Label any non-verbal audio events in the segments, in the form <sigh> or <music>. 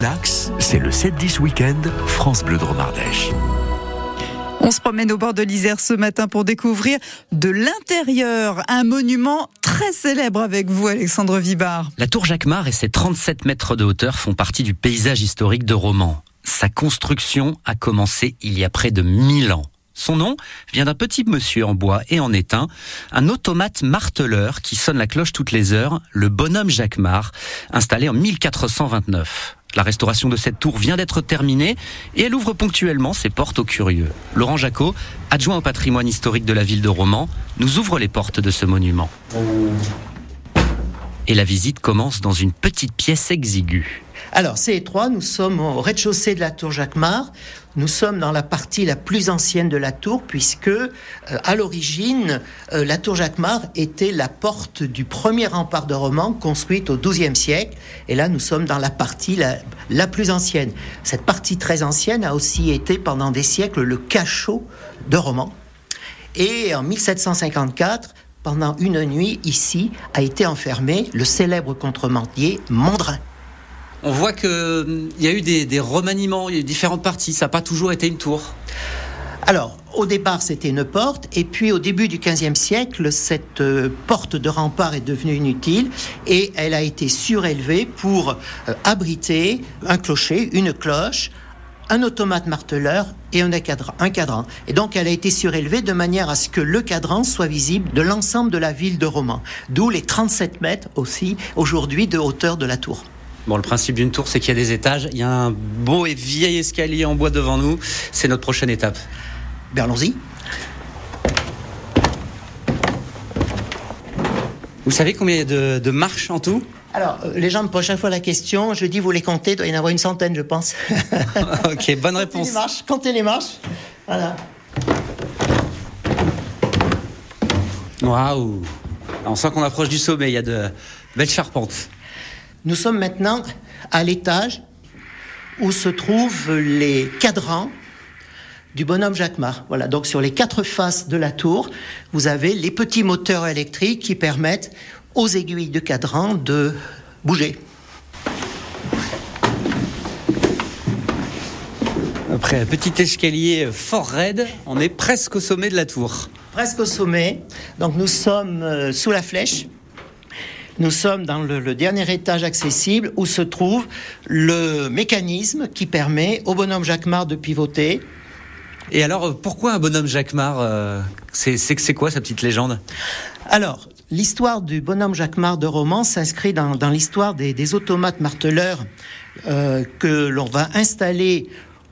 Dax, c'est le 7-10 week-end France Bleu Dromardèche. On se promène au bord de l'Isère ce matin pour découvrir de l'intérieur un monument très célèbre avec vous, Alexandre Vibard. La tour Jacquemart et ses 37 mètres de hauteur font partie du paysage historique de Romans. Sa construction a commencé il y a près de 1000 ans. Son nom vient d'un petit monsieur en bois et en étain, un automate marteleur qui sonne la cloche toutes les heures, le bonhomme Jacquemart, installé en 1429. La restauration de cette tour vient d'être terminée et elle ouvre ponctuellement ses portes aux curieux. Laurent Jacot, adjoint au patrimoine historique de la ville de Romans, nous ouvre les portes de ce monument. Et la visite commence dans une petite pièce exiguë. Alors, c'est étroit, nous sommes au rez-de-chaussée de la tour Jacquemart. Nous sommes dans la partie la plus ancienne de la tour, puisque euh, à l'origine, euh, la tour Jacquemart était la porte du premier rempart de Romans construite au XIIe siècle. Et là, nous sommes dans la partie la, plus ancienne. Cette partie très ancienne a aussi été pendant des siècles le cachot de Romans. Et en 1754, pendant une nuit, ici, a été enfermé le célèbre contrebandier Mondrin. On voit qu'il hum, y a eu des, remaniements, il y a eu différentes parties, ça n'a pas toujours été une tour. Alors, au départ, c'était une porte, et puis au début du XVe siècle, cette euh, porte de rempart est devenue inutile, et elle a été surélevée pour euh, abriter un clocher, une cloche, un automate marteleur et un cadran, un cadran. Et donc, elle a été surélevée de manière à ce que le cadran soit visible de l'ensemble de la ville de Romans. D'où les 37 mètres aussi, aujourd'hui, de hauteur de la tour. Bon, le principe d'une tour, c'est qu'il y a des étages. Il y a un beau et vieil escalier en bois devant nous. C'est notre prochaine étape. Ben, allons-y. Vous savez combien il y a de, de marches en tout? Alors, euh, les gens me posent chaque fois la question. Je dis, vous les comptez, il doit y en avoir une centaine, je pense. <laughs> ok, bonne réponse. Comptez les marches, comptez les marches. Voilà. Waouh On sent qu'on approche du sommet, il y a de belles charpentes. Nous sommes maintenant à l'étage où se trouvent les cadrans du bonhomme Jacquemart. Voilà, donc sur les quatre faces de la tour, vous avez les petits moteurs électriques qui permettent aux aiguilles de cadran de bouger. Après un petit escalier fort raide, on est presque au sommet de la tour. Presque au sommet. Donc nous sommes euh, sous la flèche. Nous sommes dans le, le, dernier étage accessible où se trouve le mécanisme qui permet au bonhomme Jacquemart de pivoter. Et alors, pourquoi un bonhomme Jacquemart euh, C'est quoi sa petite légende? Alors, l'histoire du bonhomme Jacquemart de Romans s'inscrit dans, dans l'histoire des, des, automates marteleurs euh, que l'on va installer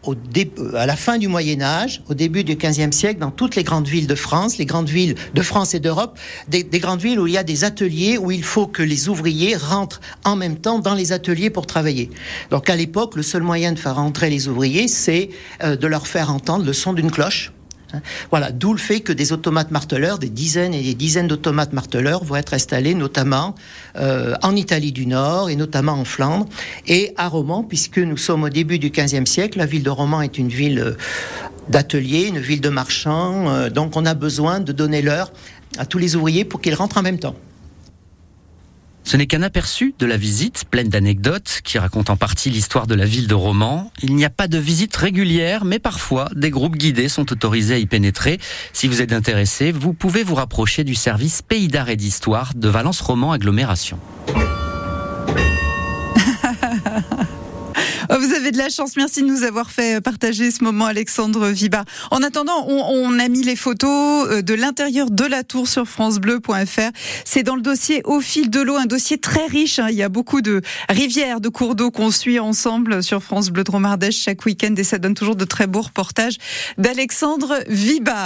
au dé, à la fin du Moyen Âge, au début du XVe siècle, dans toutes les grandes villes de France, les grandes villes de France et d'Europe, des, des, grandes villes où il y a des ateliers où il faut que les ouvriers rentrent en même temps dans les ateliers pour travailler. Donc à l'époque, le seul moyen de faire rentrer les ouvriers, c'est euh, de leur faire entendre le son d'une cloche. Voilà, d'où le fait que des automates marteleurs, des dizaines et des dizaines d'automates marteleurs vont être installés notamment euh, en Italie du Nord et notamment en Flandre et à Romans, puisque nous sommes au début du XVe siècle. La ville de Romans est une ville euh, d'ateliers, une ville de marchands, euh, donc on a besoin de donner l'heure à tous les ouvriers pour qu'ils rentrent en même temps. Ce n'est qu'un aperçu de la visite, pleine d'anecdotes, qui raconte en partie l'histoire de la ville de Romans. Il n'y a pas de visite régulière, mais parfois, des groupes guidés sont autorisés à y pénétrer. Si vous êtes intéressé, vous pouvez vous rapprocher du service Pays d'art et d'histoire de Valence Roman Agglomération. <laughs> vous avez de la chance. Merci de nous avoir fait partager ce moment, Alexandre Viba. En attendant, on, on a mis les photos euh, de l'intérieur de la tour sur francebleu.fr. C'est dans le dossier Au fil de l'eau, un dossier très riche. Hein. Il y a beaucoup de rivières, de cours d'eau qu'on suit ensemble sur France Bleu Dromardèche chaque week-end et ça donne toujours de très beaux reportages d'Alexandre Viba.